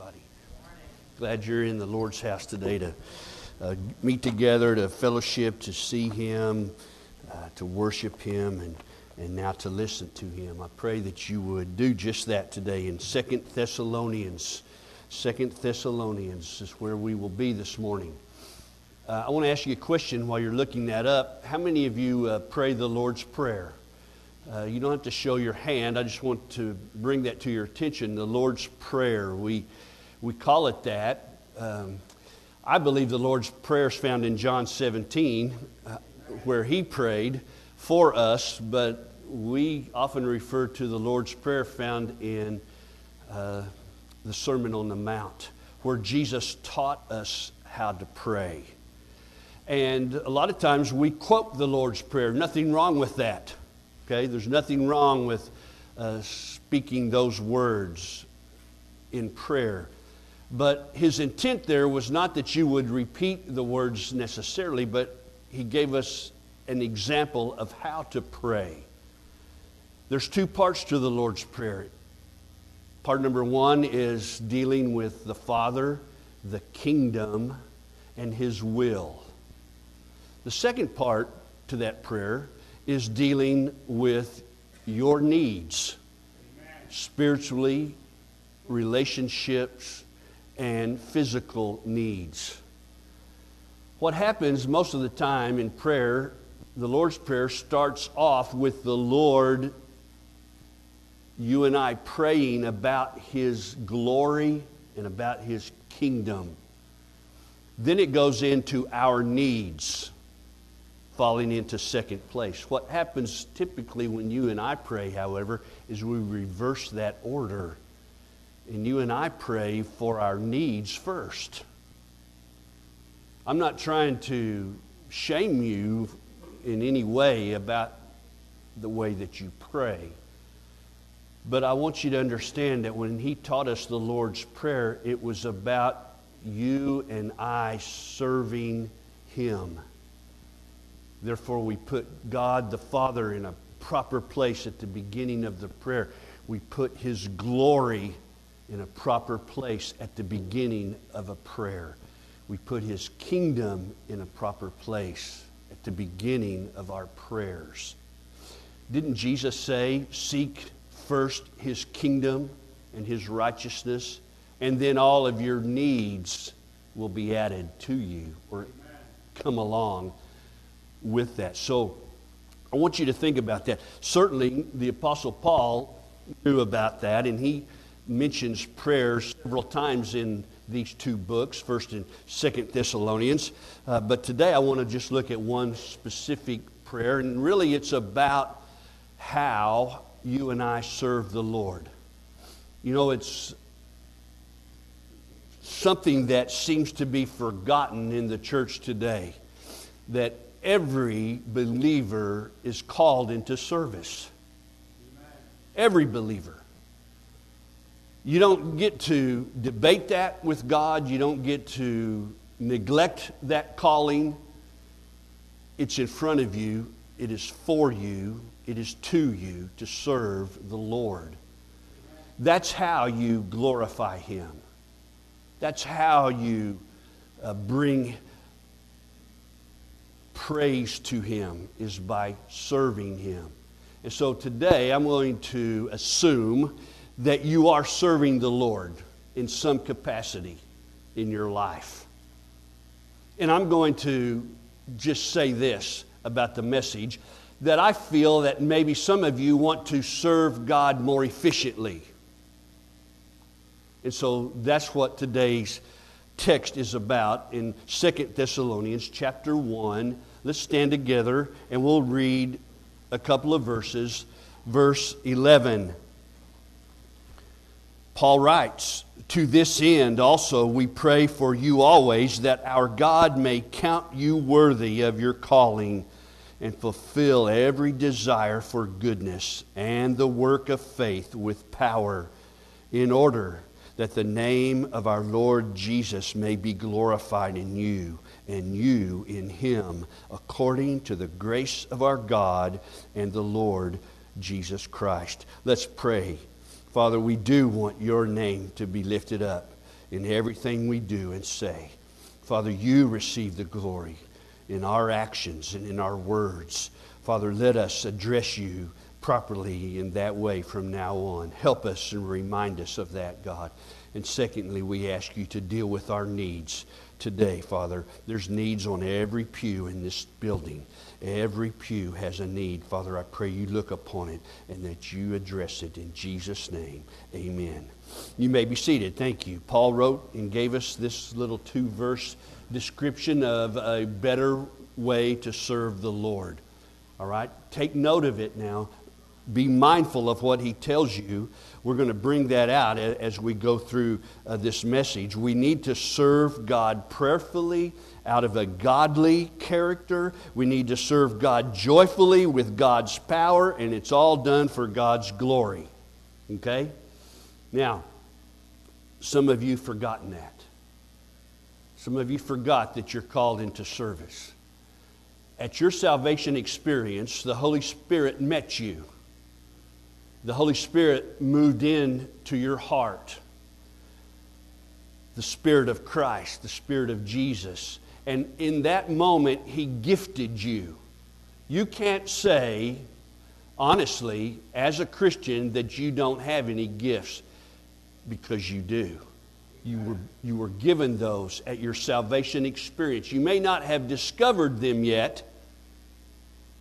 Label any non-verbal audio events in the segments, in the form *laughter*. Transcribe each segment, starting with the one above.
everybody. Glad you're in the Lord's house today to uh, meet together, to fellowship, to see Him, uh, to worship Him, and, and now to listen to Him. I pray that you would do just that today in Second Thessalonians. Second Thessalonians is where we will be this morning. Uh, I want to ask you a question while you're looking that up. How many of you uh, pray the Lord's Prayer? Uh, you don't have to show your hand. I just want to bring that to your attention. The Lord's Prayer. We, we call it that. Um, I believe the Lord's Prayer is found in John 17, uh, where He prayed for us, but we often refer to the Lord's Prayer found in uh, the Sermon on the Mount, where Jesus taught us how to pray. And a lot of times we quote the Lord's Prayer. Nothing wrong with that. Okay? There's nothing wrong with uh, speaking those words in prayer. But his intent there was not that you would repeat the words necessarily, but he gave us an example of how to pray. There's two parts to the Lord's Prayer. Part number one is dealing with the Father, the kingdom, and his will. The second part to that prayer is dealing with your needs spiritually, relationships, and physical needs. What happens most of the time in prayer, the Lord's Prayer starts off with the Lord, you and I praying about His glory and about His kingdom. Then it goes into our needs falling into second place. What happens typically when you and I pray, however, is we reverse that order. And you and I pray for our needs first. I'm not trying to shame you in any way about the way that you pray. But I want you to understand that when he taught us the Lord's Prayer, it was about you and I serving him. Therefore, we put God the Father in a proper place at the beginning of the prayer. We put His glory in a proper place at the beginning of a prayer. We put His kingdom in a proper place at the beginning of our prayers. Didn't Jesus say, Seek first His kingdom and His righteousness, and then all of your needs will be added to you or come along with that. So I want you to think about that. Certainly, the Apostle Paul knew about that, and he mentions prayers several times in these two books, First and Second Thessalonians. Uh, but today, I want to just look at one specific prayer, and really, it's about how you and I serve the Lord. You know, it's something that seems to be forgotten in the church today that every believer is called into service. Every believer. You don't get to debate that with God, you don't get to neglect that calling. It's in front of you, it is for you, it is to you to serve the Lord. That's how you glorify Him. That's how you uh, bring praise to Him is by serving Him. And so today I'm going to assume that you are serving the Lord in some capacity in your life. And I'm going to just say this about the message that I feel that maybe some of you want to serve God more efficiently. And so that's what today's text is about in Second Thessalonians chapter 1 Let's stand together and we'll read a couple of verses. Verse 11. Paul writes, To this end also we pray for you always, that our God may count you worthy of your calling and fulfill every desire for goodness and the work of faith with power, in order that the name of our Lord Jesus may be glorified in you and you in him, according to the grace of our God and the Lord Jesus Christ. Let's pray. Father, we do want your name to be lifted up. in everything we do and say. Father, you receive the glory in our actions and in our words. Father, let us address you properly in that way from now on. Help us and remind us of that, God. And secondly, we ask you to deal with our needs today, Father. There's needs on every pew in this building. Every pew has a need. Father, I pray you look upon it and that you address it in Jesus' name. Amen. You may be seated. Thank you. Paul wrote and gave us this little two verse description of a better way to serve the Lord. All right? Take note of it now. Be mindful of what he tells you. We're going to bring that out as we go through uh, this message. We need to serve God prayerfully out of a godly character. We need to serve God joyfully with God's power, and it's all done for God's glory. Okay? Now, some of you forgotten that. Some of you forgot that you're called into service. At your salvation experience, the Holy Spirit met you. The Holy Spirit moved in to your heart. The Spirit of Christ, the Spirit of Jesus. And in that moment, He gifted you. You can't say, honestly, as a Christian, that you don't have any gifts because you do. You were, you were given those at your salvation experience. You may not have discovered them yet,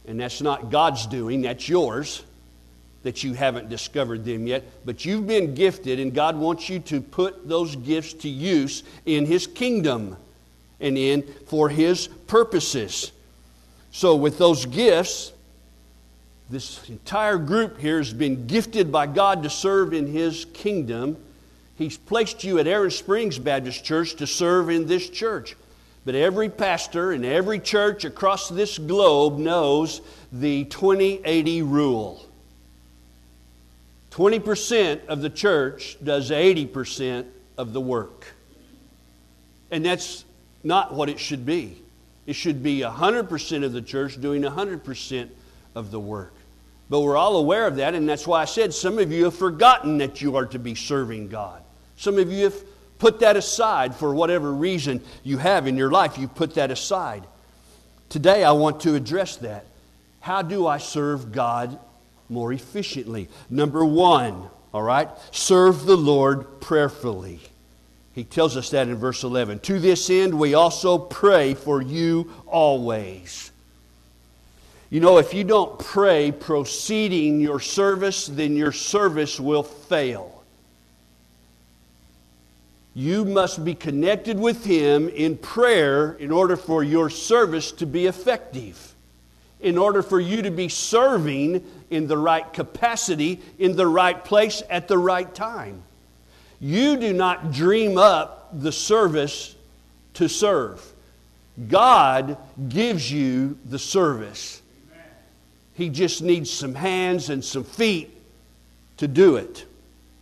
and that's not God's doing, that's yours that you haven't discovered them yet, but you've been gifted, and God wants you to put those gifts to use in His kingdom and in for His purposes. So, with those gifts, this entire group here has been gifted by God to serve in His kingdom. He's placed you at Aaron Springs Baptist Church to serve in this church. But every pastor in every church across this globe knows the 2080 rule. 20% of the church does 80% of the work. And that's not what it should be. It should be 100% of the church doing 100% of the work. But we're all aware of that, and that's why I said some of you have forgotten that you are to be serving God. Some of you have put that aside for whatever reason you have in your life. You put that aside. Today, I want to address that. How do I serve God more efficiently? Number one, all right, serve the Lord prayerfully. He tells us that in verse 11. To this end, we also pray for you always. You know, if you don't pray proceeding your service, then your service will fail. You must be connected with Him in prayer in order for your service to be effective, in order for you to be serving in the right capacity, in the right place, at the right time. You do not dream up the service to serve. God gives you the service. He just needs some hands and some feet to do it.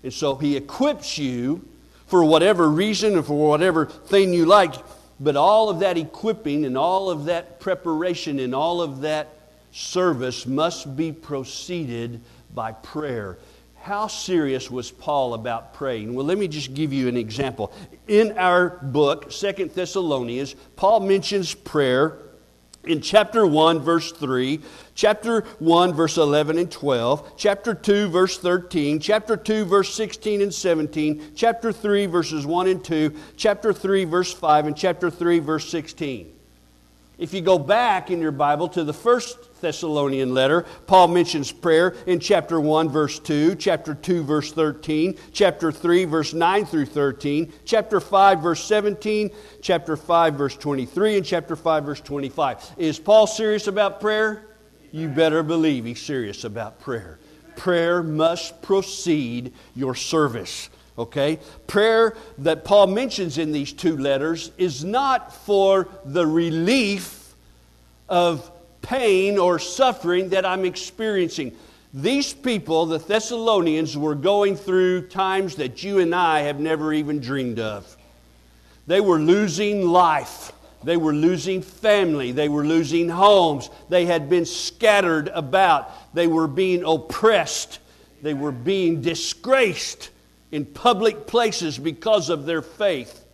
And so He equips you for whatever reason or for whatever thing you like. But all of that equipping and all of that preparation and all of that service must be proceeded by prayer. How serious was Paul about praying? Well, let me just give you an example. In our book, Second Thessalonians, Paul mentions prayer in chapter 1, verse 3, chapter 1, verse 11 and 12, chapter 2, verse 13, chapter 2, verse 16 and 17, chapter 3, verses 1 and 2, chapter 3, verse 5, and chapter 3, verse 16. If you go back in your Bible to the first Thessalonian letter, Paul mentions prayer in chapter 1, verse 2, chapter 2, verse 13, chapter 3, verse 9 through 13, chapter 5, verse 17, chapter 5, verse 23, and chapter 5, verse 25. Is Paul serious about prayer? You better believe he's serious about prayer. Prayer must proceed your service. Okay? Prayer that Paul mentions in these two letters is not for the relief of pain or suffering that I'm experiencing. These people, the Thessalonians, were going through times that you and I have never even dreamed of. They were losing life. They were losing family. They were losing homes. They had been scattered about. They were being oppressed. They were being disgraced in public places because of their faith.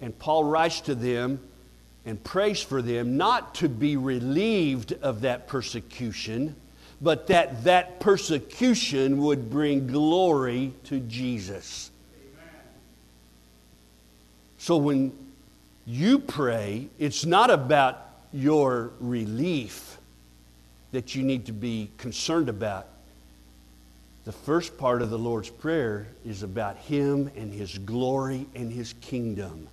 And Paul writes to them and prays for them not to be relieved of that persecution, but that that persecution would bring glory to Jesus. Amen. So when you pray, it's not about your relief that you need to be concerned about. The first part of the Lord's Prayer is about Him and His glory and His kingdom.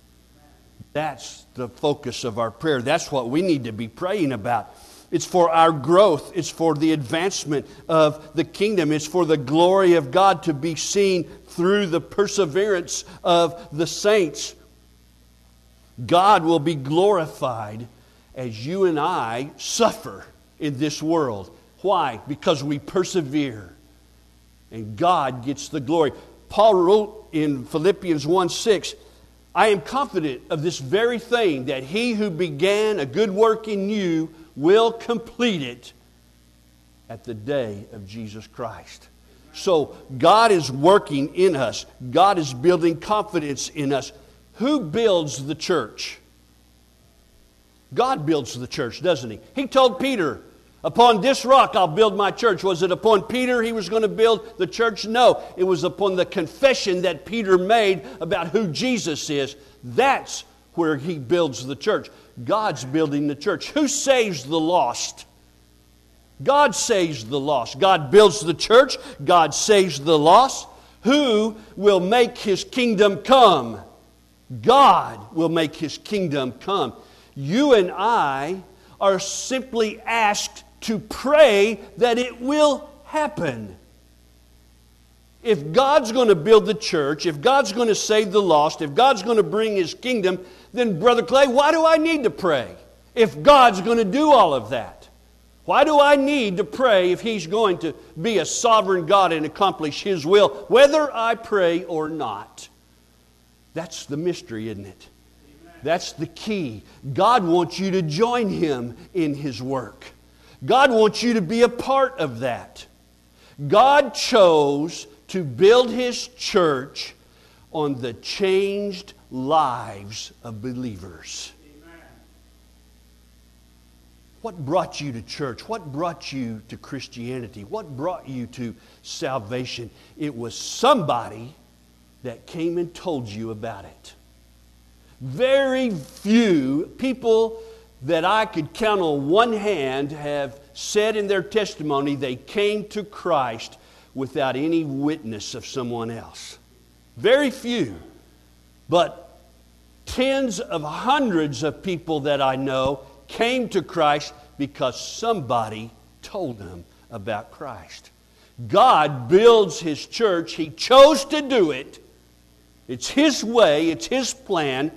That's the focus of our prayer. That's what we need to be praying about. It's for our growth. It's for the advancement of the kingdom. It's for the glory of God to be seen through the perseverance of the saints. God will be glorified as you and I suffer in this world. Why? Because we persevere and God gets the glory. Paul wrote in Philippians 1 6, I am confident of this very thing, that he who began a good work in you will complete it at the day of Jesus Christ. So God is working in us, God is building confidence in us. Who builds the church? God builds the church, doesn't He? He told Peter, Upon this rock I'll build my church. Was it upon Peter he was going to build the church? No. It was upon the confession that Peter made about who Jesus is. That's where he builds the church. God's building the church. Who saves the lost? God saves the lost. God builds the church. God saves the lost. Who will make his kingdom come? God will make his kingdom come. You and I are simply asked to pray that it will happen. If God's going to build the church, if God's going to save the lost, if God's going to bring His kingdom, then, Brother Clay, why do I need to pray? If God's going to do all of that, why do I need to pray if He's going to be a sovereign God and accomplish His will, whether I pray or not? That's the mystery, isn't it? That's the key. God wants you to join Him in His work. God wants you to be a part of that. God chose to build His church on the changed lives of believers. Amen. What brought you to church? What brought you to Christianity? What brought you to salvation? It was somebody that came and told you about it. Very few people that I could count on one hand have said in their testimony they came to Christ without any witness of someone else. Very few. But tens of hundreds of people that I know came to Christ because somebody told them about Christ. God builds His church, He chose to do it. It's His way, it's His plan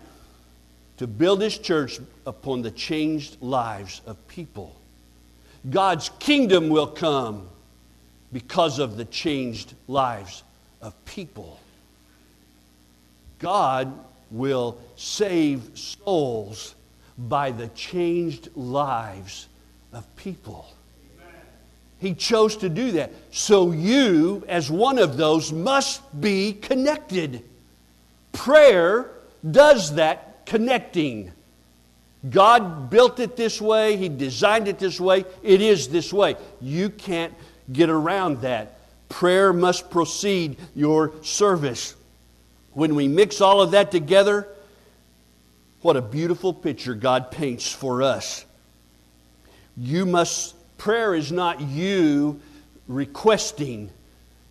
to build His church upon the changed lives of people. God's kingdom will come because of the changed lives of people. God will save souls by the changed lives of people. He chose to do that. So you, as one of those, must be connected. Prayer does that connecting. God built it this way, He designed it this way, it is this way. You can't get around that. Prayer must precede your service. When we mix all of that together, what a beautiful picture God paints for us. You must, prayer is not you requesting,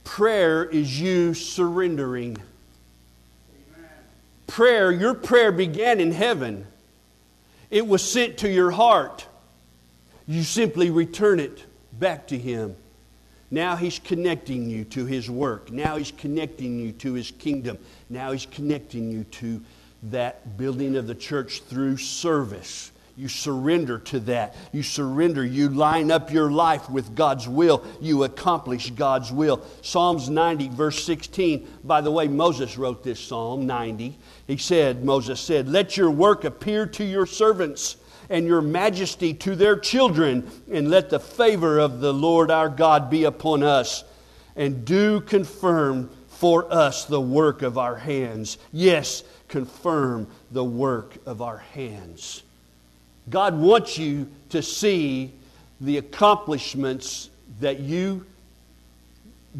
prayer is you surrendering. Prayer, your prayer began in heaven. It was sent to your heart. You simply return it back to Him. Now He's connecting you to His work. Now He's connecting you to His kingdom. Now He's connecting you to that building of the church through service. You surrender to that. You surrender. You line up your life with God's will. You accomplish God's will. Psalms 90, verse 16. By the way, Moses wrote this Psalm 90. He said, Moses said, Let your work appear to your servants and your majesty to their children, and let the favor of the Lord our God be upon us and do confirm for us the work of our hands. Yes, confirm the work of our hands. God wants you to see the accomplishments that you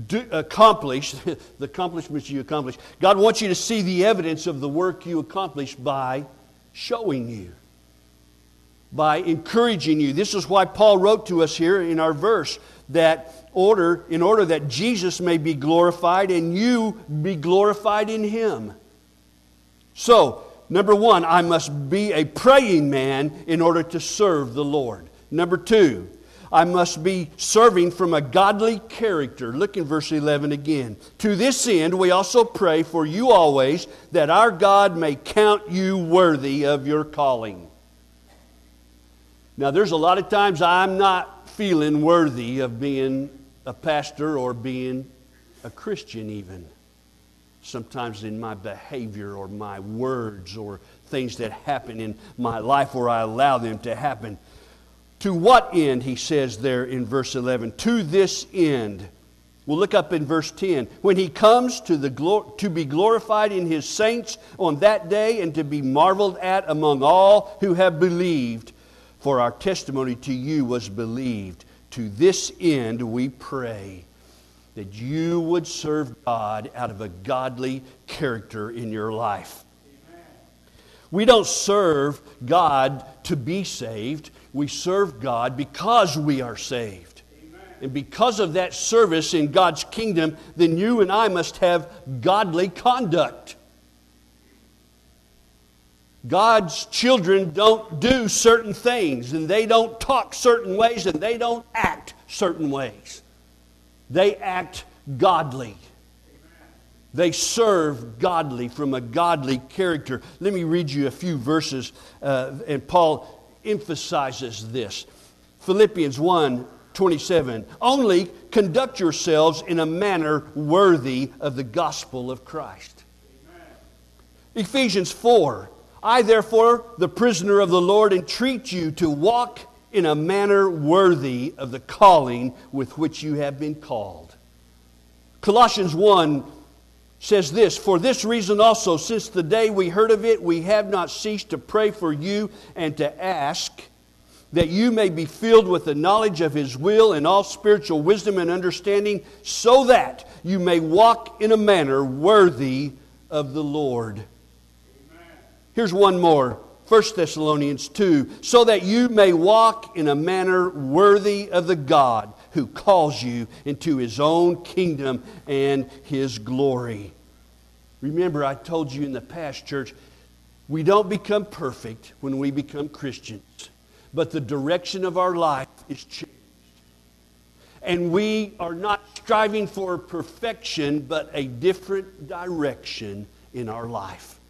do, accomplish, *laughs* the accomplishments you accomplish. God wants you to see the evidence of the work you accomplish by showing you, by encouraging you. This is why Paul wrote to us here in our verse that order, in order that Jesus may be glorified and you be glorified in him. So, number one, I must be a praying man in order to serve the Lord. Number two, I must be serving from a godly character. Look in verse 11 again. To this end, we also pray for you always that our God may count you worthy of your calling. Now, there's a lot of times I'm not feeling worthy of being a pastor or being a Christian, even. Sometimes in my behavior or my words or things that happen in my life where I allow them to happen. To what end, he says there in verse 11? To this end. We'll look up in verse 10. When he comes to, the glor- to be glorified in his saints on that day and to be marveled at among all who have believed, for our testimony to you was believed. To this end we pray that you would serve God out of a godly character in your life. We don't serve God to be saved. We serve God because we are saved. Amen. And because of that service in God's kingdom, then you and I must have godly conduct. God's children don't do certain things, and they don't talk certain ways, and they don't act certain ways. They act godly. They serve godly from a godly character. Let me read you a few verses, uh, and Paul emphasizes this. Philippians 1 27. Only conduct yourselves in a manner worthy of the gospel of Christ. Amen. Ephesians 4. I, therefore, the prisoner of the Lord, entreat you to walk in a manner worthy of the calling with which you have been called. Colossians 1 says this For this reason also, since the day we heard of it, we have not ceased to pray for you and to ask that you may be filled with the knowledge of His will and all spiritual wisdom and understanding, so that you may walk in a manner worthy of the Lord. Amen. Here's one more 1 Thessalonians 2 so that you may walk in a manner worthy of the God who calls you into his own kingdom and his glory. Remember, I told you in the past, church, we don't become perfect when we become Christians, but the direction of our life is changed. And we are not striving for perfection, but a different direction in our life.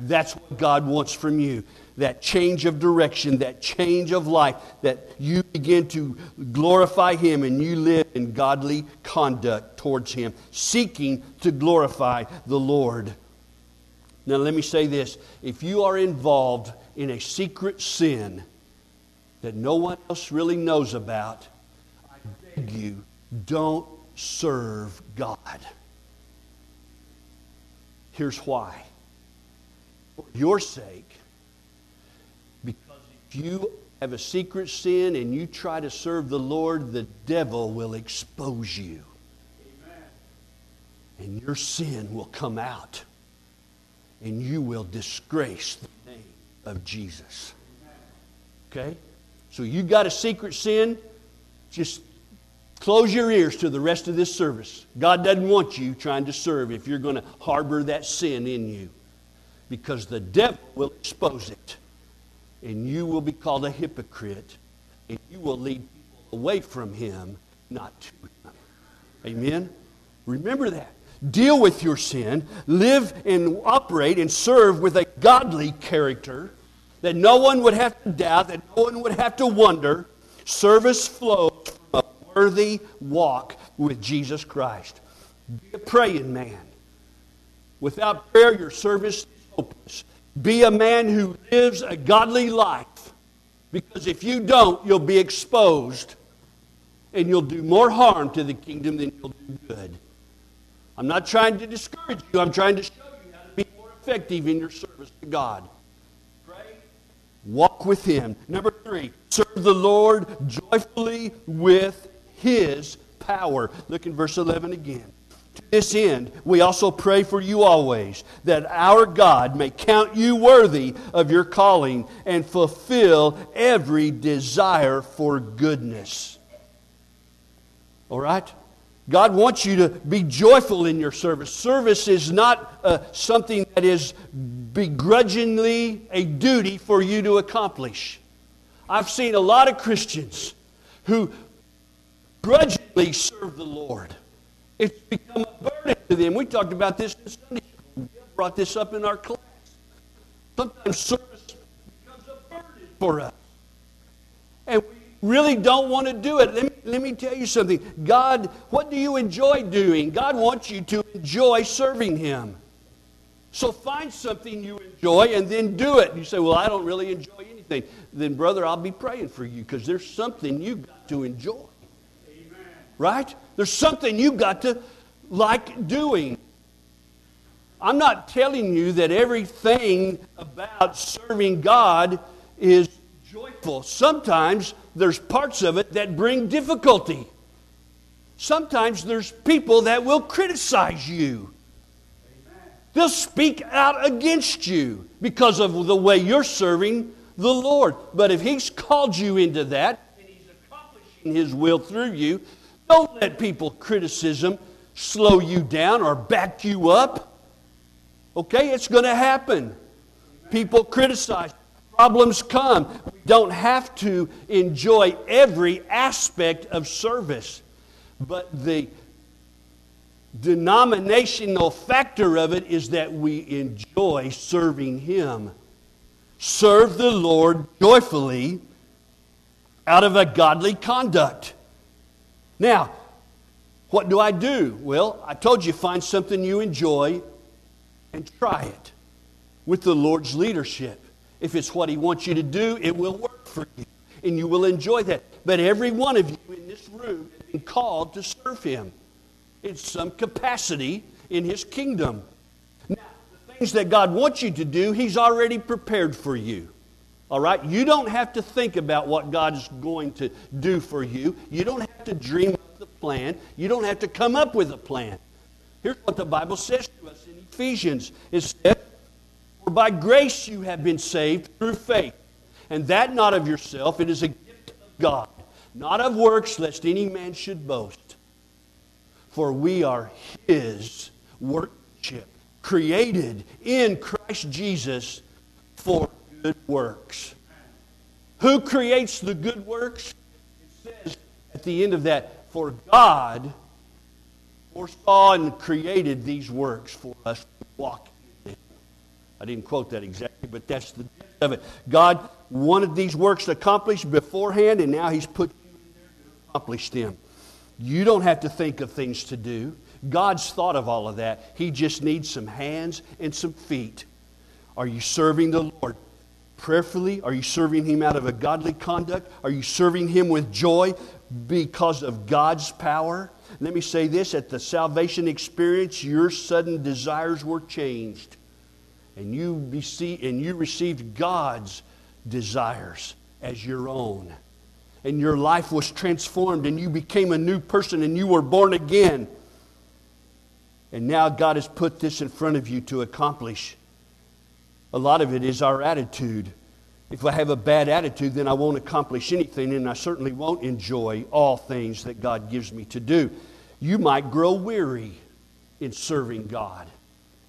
That's what God wants from you that change of direction, that change of life, that you begin to glorify Him and you live in godly conduct towards Him, seeking to glorify the Lord. Now, let me say this if you are involved in a secret sin that no one else really knows about, I beg you, don't serve God. Here's why. For your sake, you have a secret sin and you try to serve the Lord, the devil will expose you. Amen. And your sin will come out. And you will disgrace the name of Jesus. Okay? So you got a secret sin, just close your ears to the rest of this service. God doesn't want you trying to serve if you're going to harbor that sin in you. Because the devil will expose it and you will be called a hypocrite, and you will lead people away from him, not to him. Amen? Remember that. Deal with your sin, live and operate and serve with a godly character that no one would have to doubt, that no one would have to wonder. Service flows from a worthy walk with Jesus Christ. Be a praying man. Without prayer, your service is hopeless. Be a man who lives a godly life. Because if you don't, you'll be exposed and you'll do more harm to the kingdom than you'll do good. I'm not trying to discourage you, I'm trying to show you how to be more effective in your service to God. Pray, walk with Him. Number three, serve the Lord joyfully with His power. Look in verse 11 again. This end, we also pray for you always, that our God may count you worthy of your calling and fulfill every desire for goodness. All right? God wants you to be joyful in your service. Service is not uh, something that is begrudgingly a duty for you to accomplish. I've seen a lot of Christians who grudgingly serve the Lord. It's become a burden to them. We talked about this in Sunday school. We brought this up in our class. Sometimes service becomes a burden for us. And we really don't want to do it. Let me, let me tell you something. God, what do you enjoy doing? God wants you to enjoy serving Him. So find something you enjoy and then do it. You say, Well, I don't really enjoy anything. Then, brother, I'll be praying for you because there's something you've got to enjoy. Amen. Right? There's something you've got to like doing. I'm not telling you that everything about serving God is joyful. Sometimes there's parts of it that bring difficulty. Sometimes there's people that will criticize you. They'll speak out against you because of the way you're serving the Lord. But if He's called you into that and He's accomplishing His will through you, don't let people criticism slow you down or back you up. Okay, it's going to happen. People criticize. Problems come. We don't have to enjoy every aspect of service. But the denominational factor of it is that we enjoy serving Him. Serve the Lord joyfully out of a godly conduct. Now, what do I do? Well, I told you find something you enjoy and try it with the Lord's leadership. If it's what He wants you to do, it will work for you and you will enjoy that. But every one of you in this room has been called to serve Him in some capacity in His kingdom. Now, the things that God wants you to do, He's already prepared for you. All right? You don't have to think about what God is going to do for you. You don't have to dream up the plan. You don't have to come up with a plan. Here's what the Bible says to us in Ephesians it says, For by grace you have been saved through faith, and that not of yourself, it is a gift of God, not of works, lest any man should boast. For we are His workmanship, created in Christ Jesus for good works. Who creates the good works? It says at the end of that, for God foresaw and created these works for us to walk in. I didn't quote that exactly, but that's the gist of it. God wanted these works accomplished beforehand, and now He's put you in there to accomplish them. You don't have to think of things to do. God's thought of all of that. He just needs some hands and some feet. Are you serving the Lord? Prayerfully? Are you serving Him out of a godly conduct? Are you serving Him with joy because of God's power? Let me say this at the salvation experience, your sudden desires were changed. And you, received, and you received God's desires as your own. And your life was transformed, and you became a new person, and you were born again. And now God has put this in front of you to accomplish a lot of it is our attitude. If I have a bad attitude, then I won't accomplish anything, and I certainly won't enjoy all things that God gives me to do. You might grow weary in serving God.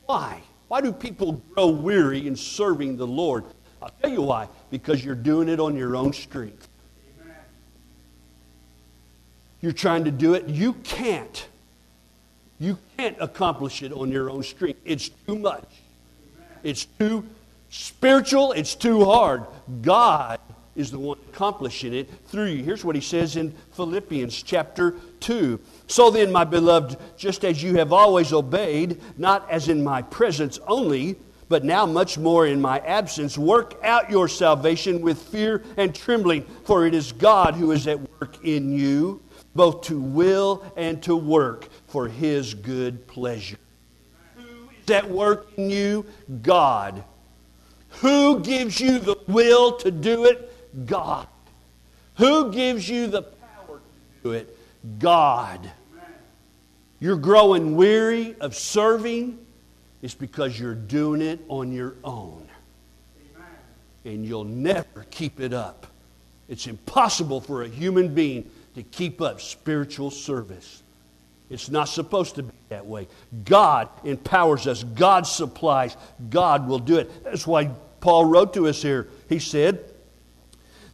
Why? Why do people grow weary in serving the Lord? I'll tell you why. Because you're doing it on your own strength. You're trying to do it. You can't. You can't accomplish it on your own strength. It's too much. It's too spiritual, it's too hard. God is the one accomplishing it through you. Here's what he says in Philippians chapter 2. So then, my beloved, just as you have always obeyed, not as in my presence only, but now much more in my absence, work out your salvation with fear and trembling, for it is God who is at work in you, both to will and to work for his good pleasure. Who is at work in you? God. Who gives you the will to do it? God. Who gives you the power to do it? God. You're growing weary of serving, it's because you're doing it on your own. And you'll never keep it up. It's impossible for a human being to keep up spiritual service. It's not supposed to be that way. God empowers us, God supplies, God will do it. That's why Paul wrote to us here. He said,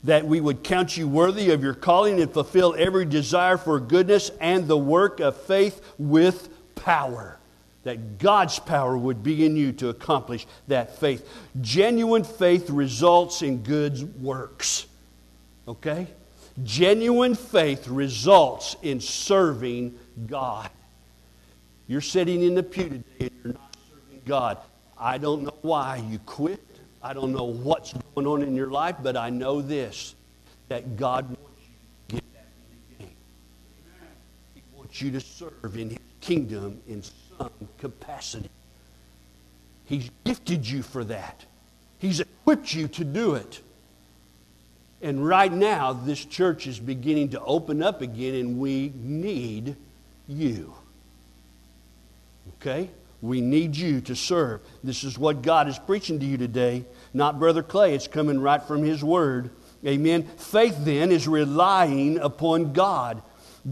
that we would count you worthy of your calling and fulfill every desire for goodness and the work of faith with power. That God's power would be in you to accomplish that faith. Genuine faith results in good works. Okay? Genuine faith results in serving God. You're sitting in the pew today and you're not serving God. I don't know why you quit. I don't know what's going on in your life, but I know this that God wants you to get back in the game. He wants you to serve in His kingdom in some capacity. He's gifted you for that, He's equipped you to do it. And right now, this church is beginning to open up again, and we need you. Okay? We need you to serve. This is what God is preaching to you today, not Brother Clay. It's coming right from His Word. Amen. Faith then is relying upon God.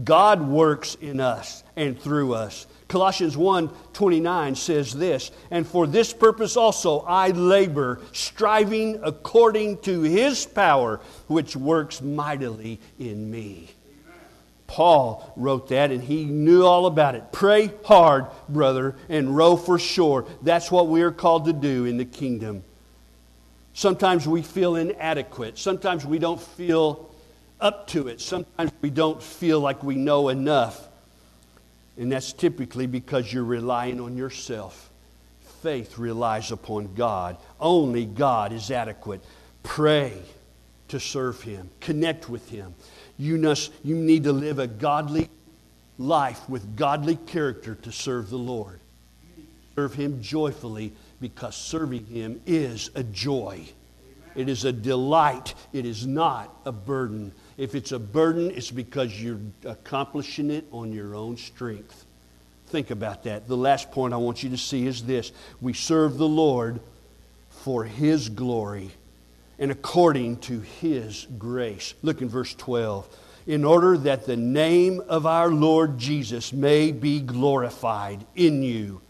God works in us and through us. Colossians 1 29 says this, and for this purpose also I labor, striving according to his power, which works mightily in me. Paul wrote that and he knew all about it. Pray hard, brother, and row for shore. That's what we are called to do in the kingdom. Sometimes we feel inadequate. Sometimes we don't feel up to it. Sometimes we don't feel like we know enough. And that's typically because you're relying on yourself. Faith relies upon God. Only God is adequate. Pray to serve Him, connect with Him. You, must, you need to live a godly life with godly character to serve the Lord. Serve Him joyfully because serving Him is a joy. It is a delight. It is not a burden. If it's a burden, it's because you're accomplishing it on your own strength. Think about that. The last point I want you to see is this we serve the Lord for His glory and according to his grace. Look in verse 12. In order that the name of our Lord Jesus may be glorified in you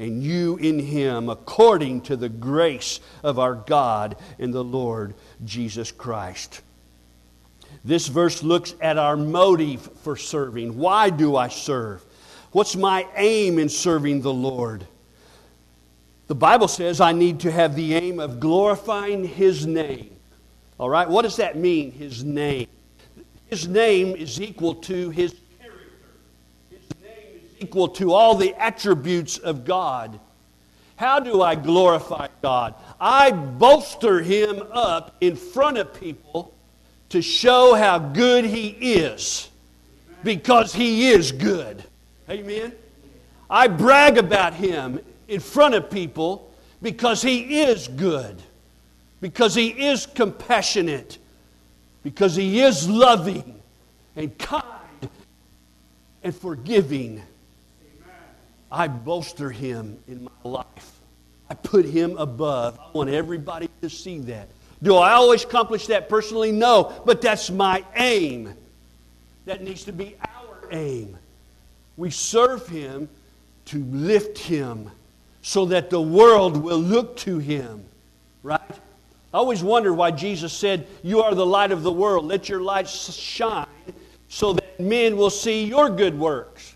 and you in him, according to the grace of our God and the Lord Jesus Christ. This verse looks at our motive for serving. Why do I serve? What's my aim in serving the Lord? The Bible says I need to have the aim of glorifying His name. All right? What does that mean, His name? His name is equal to His character, His name is equal to all the attributes of God. How do I glorify God? I bolster Him up in front of people to show how good He is because He is good. Amen? I brag about Him in front of people because He is good, because He is compassionate, because He is loving and kind and forgiving. I bolster Him in my life. I put Him above. I want everybody to see that. Do I always accomplish that personally? No, but that's my aim. That needs to be our aim. We serve Him to lift Him so that the world will look to him. Right? I always wonder why Jesus said, You are the light of the world. Let your light shine so that men will see your good works.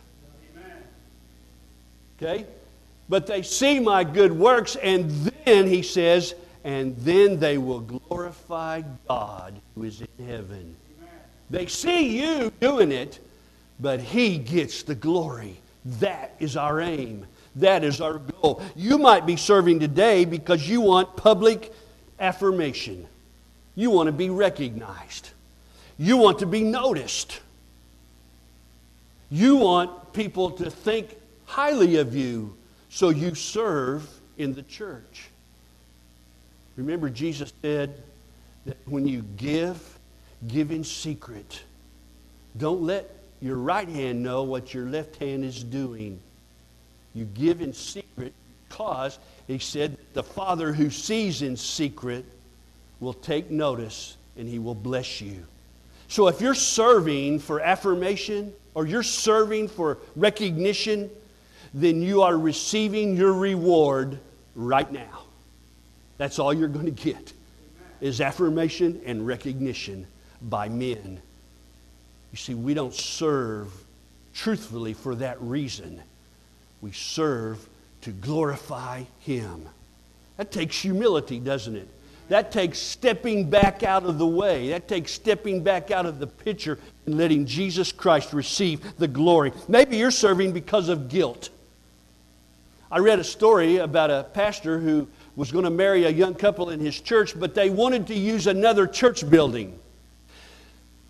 Amen. Okay? But they see my good works, and then, he says, and then they will glorify God who is in heaven. Amen. They see you doing it, but he gets the glory. That is our aim. That is our goal. You might be serving today because you want public affirmation. You want to be recognized. You want to be noticed. You want people to think highly of you, so you serve in the church. Remember, Jesus said that when you give, give in secret. Don't let your right hand know what your left hand is doing. You give in secret because he said the Father who sees in secret will take notice and he will bless you. So if you're serving for affirmation or you're serving for recognition, then you are receiving your reward right now. That's all you're going to get is affirmation and recognition by men. You see, we don't serve truthfully for that reason. We serve to glorify Him. That takes humility, doesn't it? That takes stepping back out of the way. That takes stepping back out of the picture and letting Jesus Christ receive the glory. Maybe you're serving because of guilt. I read a story about a pastor who was going to marry a young couple in his church, but they wanted to use another church building.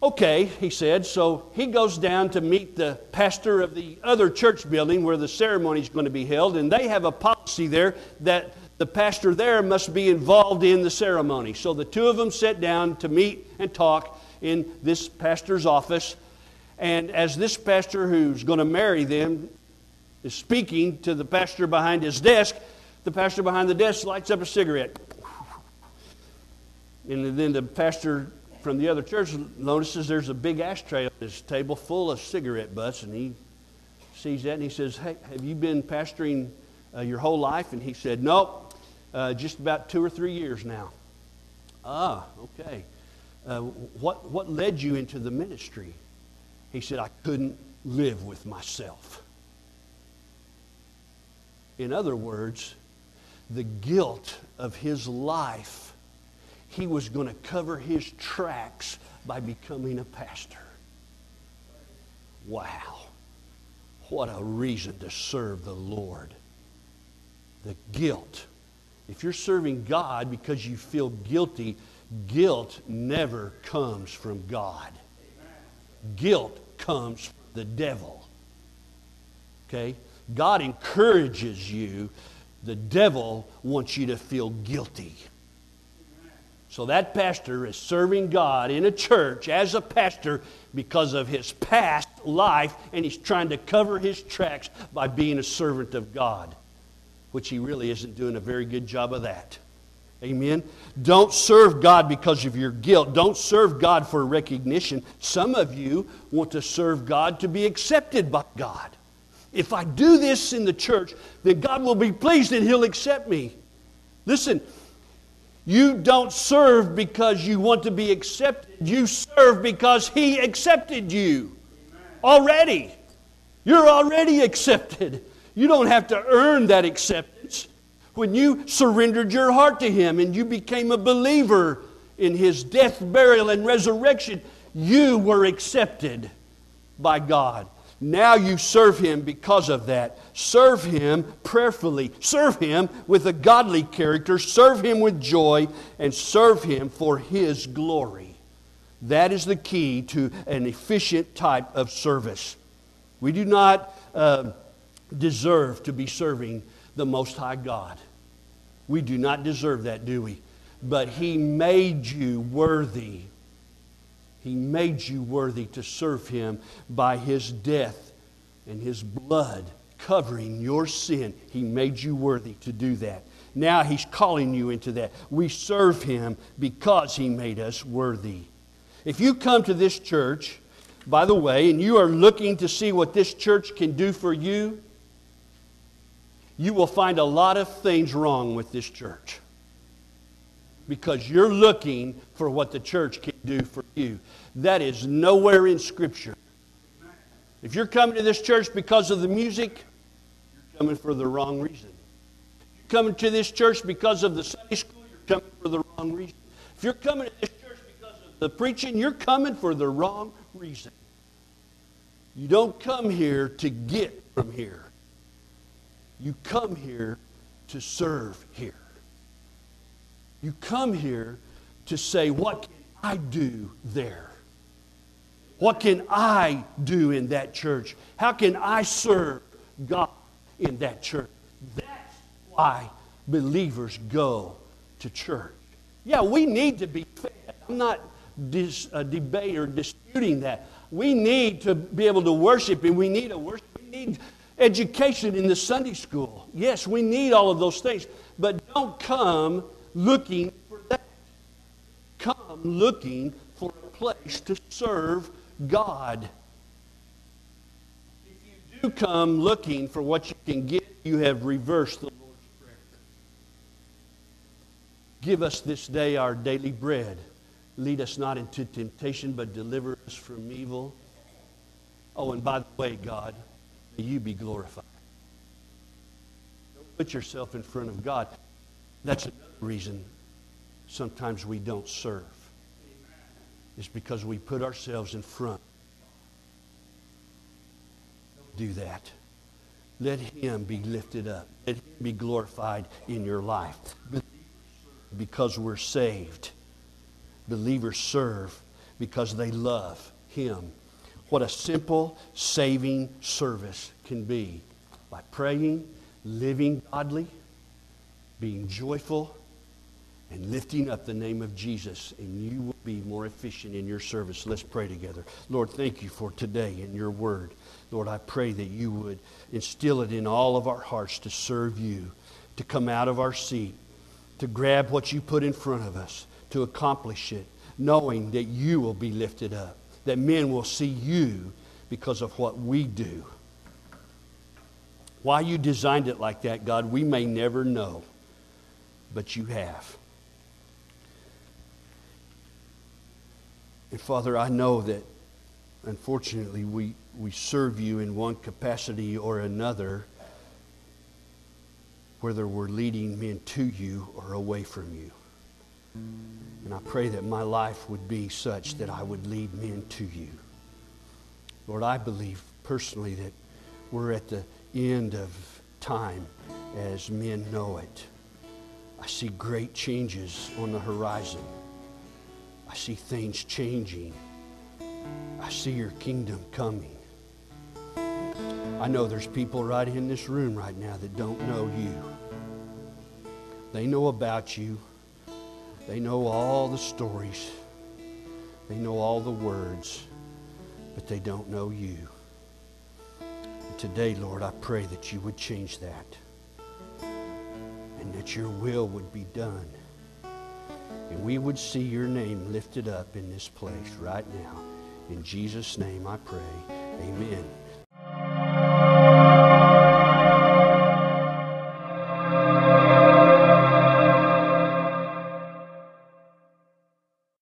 Okay, he said. So he goes down to meet the pastor of the other church building where the ceremony is going to be held, and they have a policy there that the pastor there must be involved in the ceremony. So the two of them sit down to meet and talk in this pastor's office. And as this pastor who's going to marry them is speaking to the pastor behind his desk, the pastor behind the desk lights up a cigarette. And then the pastor from the other church notices there's a big ashtray on his table full of cigarette butts, and he sees that and he says, Hey, have you been pastoring uh, your whole life? And he said, Nope, uh, just about two or three years now. Ah, okay. Uh, what, what led you into the ministry? He said, I couldn't live with myself. In other words, the guilt of his life he was going to cover his tracks by becoming a pastor. Wow. What a reason to serve the Lord. The guilt. If you're serving God because you feel guilty, guilt never comes from God. Guilt comes from the devil. Okay? God encourages you. The devil wants you to feel guilty. So that pastor is serving God in a church as a pastor because of his past life, and he's trying to cover his tracks by being a servant of God, which he really isn't doing a very good job of that. Amen. Don't serve God because of your guilt. Don't serve God for recognition. Some of you want to serve God to be accepted by God. If I do this in the church, then God will be pleased and He'll accept me. Listen, you don't serve because you want to be accepted. You serve because He accepted you already. You're already accepted. You don't have to earn that acceptance. When you surrendered your heart to Him and you became a believer in His death, burial, and resurrection, you were accepted by God. Now you serve Him because of that. Serve Him prayerfully. Serve Him with a godly character. Serve Him with joy. And serve Him for His glory. That is the key to an efficient type of service. We do not uh, deserve to be serving the Most High God. We do not deserve that, do we? But He made you worthy he made you worthy to serve Him by His death and His blood covering your sin. He made you worthy to do that. Now He's calling you into that. We serve Him because He made us worthy. If you come to this church, by the way, and you are looking to see what this church can do for you, you will find a lot of things wrong with this church because you're looking for what the church can do for you. That is nowhere in Scripture. If you're coming to this church because of the music, you're coming for the wrong reason. If you're coming to this church because of the Sunday school, you're coming for the wrong reason. If you're coming to this church because of the preaching, you're coming for the wrong reason. You don't come here to get from here. You come here to serve here. You come here to say, What can I do there? What can I do in that church? How can I serve God in that church? That's why believers go to church. Yeah, we need to be fed. I'm not dis, uh, debate or disputing that. We need to be able to worship, and we need a worship. We need education in the Sunday school. Yes, we need all of those things, but don't come looking for that. Come looking for a place to serve God. If you do come looking for what you can get, you have reversed the Lord's Prayer. Give us this day our daily bread. Lead us not into temptation, but deliver us from evil. Oh, and by the way, God, may you be glorified. Don't put yourself in front of God. That's another reason sometimes we don't serve. It's because we put ourselves in front. Do that. Let him be lifted up. Let him be glorified in your life. Because we're saved believers serve because they love Him. What a simple saving service can be by praying, living godly, being joyful, and lifting up the name of Jesus, and you will be more efficient in your service. Let's pray together. Lord, thank you for today and your word. Lord, I pray that you would instill it in all of our hearts to serve you, to come out of our seat, to grab what you put in front of us to accomplish it, knowing that you will be lifted up, that men will see you because of what we do. Why you designed it like that, God, we may never know, but you have. And Father, I know that unfortunately we, we serve you in one capacity or another, whether we're leading men to you or away from you. And I pray that my life would be such that I would lead men to you. Lord, I believe personally that we're at the end of time as men know it. I see great changes on the horizon. I see things changing. I see your kingdom coming. I know there's people right in this room right now that don't know you. They know about you. They know all the stories, they know all the words, but they don't know you. And today, Lord, I pray that you would change that and that your will would be done. And we would see your name lifted up in this place right now. In Jesus' name I pray. Amen.